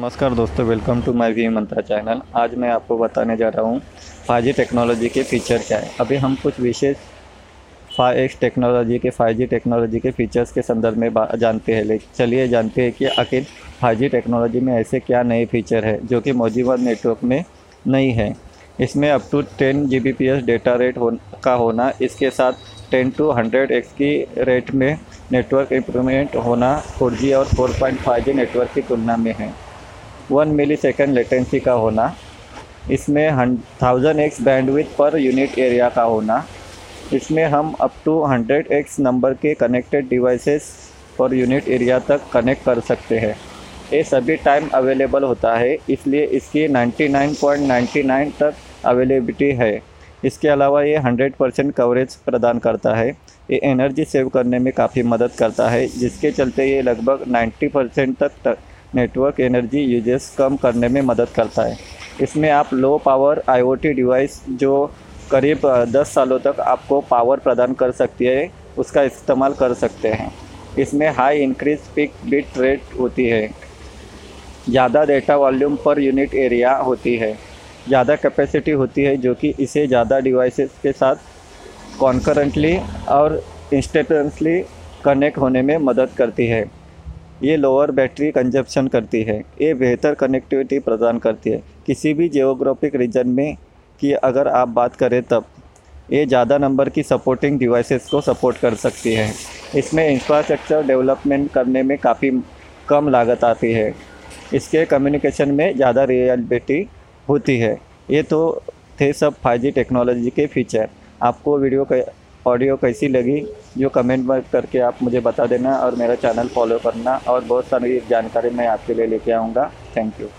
नमस्कार दोस्तों welcome to my V Mantra channel आज मैं आपको बताने जा रहा हूँ फाइव टेक्नोलॉजी के फीचर क्या है। अभी हम कुछ विशेष फाइव टेक्नोलॉजी के फाइव टेक्नोलॉजी के फीचर्स के संदर्भ में जानते हैं। लेकिन चलिए जानते हैं कि आखिर फाइव टेक्नोलॉजी में ऐसे क्या नए फीचर है, जो कि मौजूदा नेटवर्क में नहीं है। इसमें up to ten G data rate हो का होना, इसके साथ टेन टू हंड्रेड एक्स की रेट में नेटवर्क इम्प्रूवमेंट होना फोर और फोर पॉइंट नेटवर्क की तुलना में है। वन मिली सेकेंड लेटेंसी का होना। इसमें thousand X bandwidth per unit area का होना। इसमें हम up to hundred X number के connected devices per unit area तक कनेक्ट कर सकते हैं। ये सभी टाइम अवेलेबल होता है, इसलिए इसकी 99.99 तक अवेलेबिलिटी है। इसके अलावा ये 100 परसेंट कवरेज प्रदान करता है। ये एनर्जी सेव करने में काफ़ी मदद करता है, जिसके चलते ये लगभग 90 परसेंट तक त- नेटवर्क एनर्जी यूजेस कम करने में मदद करता है। इसमें आप लो पावर आईओटी डिवाइस जो करीब अ, 10 सालों तक आपको पावर प्रदान कर सकती है उसका इस्तेमाल कर सकते हैं। इसमें high increase peak bit rate होती है। ज़्यादा data volume per unit area होती है। ज़्यादा कैपेसिटी होती है जो कि इसे ज़्यादा डिवाइसेस के साथ कॉन्करेंटली और इंस्टेंटली कनेक्ट होने में मदद करती है। ये लोअर बैटरी कंजप्शन करती है। ये बेहतर कनेक्टिविटी प्रदान करती है। किसी भी जियोग्राफिक रीजन में की अगर आप बात करें तब, ये ज़्यादा नंबर की सपोर्टिंग डिवाइसेस को सपोर्ट कर सकती है। इसमें इंफ्रास्ट्रक्चर डेवलपमेंट करने में काफ़ी कम लागत आती है। इसके कम्युनिकेशन में ज़्यादा रियलिटी होती है। ये तो थे सब फाइव टेक्नोलॉजी के फीचर आपको वीडियो ऑडियो कैसी लगी, जो कमेंट में करके आप मुझे बता देना और मेरा चैनल फॉलो करना और बहुत सारी जानकारी मैं आपके लिए लेके आऊँगा। Thank you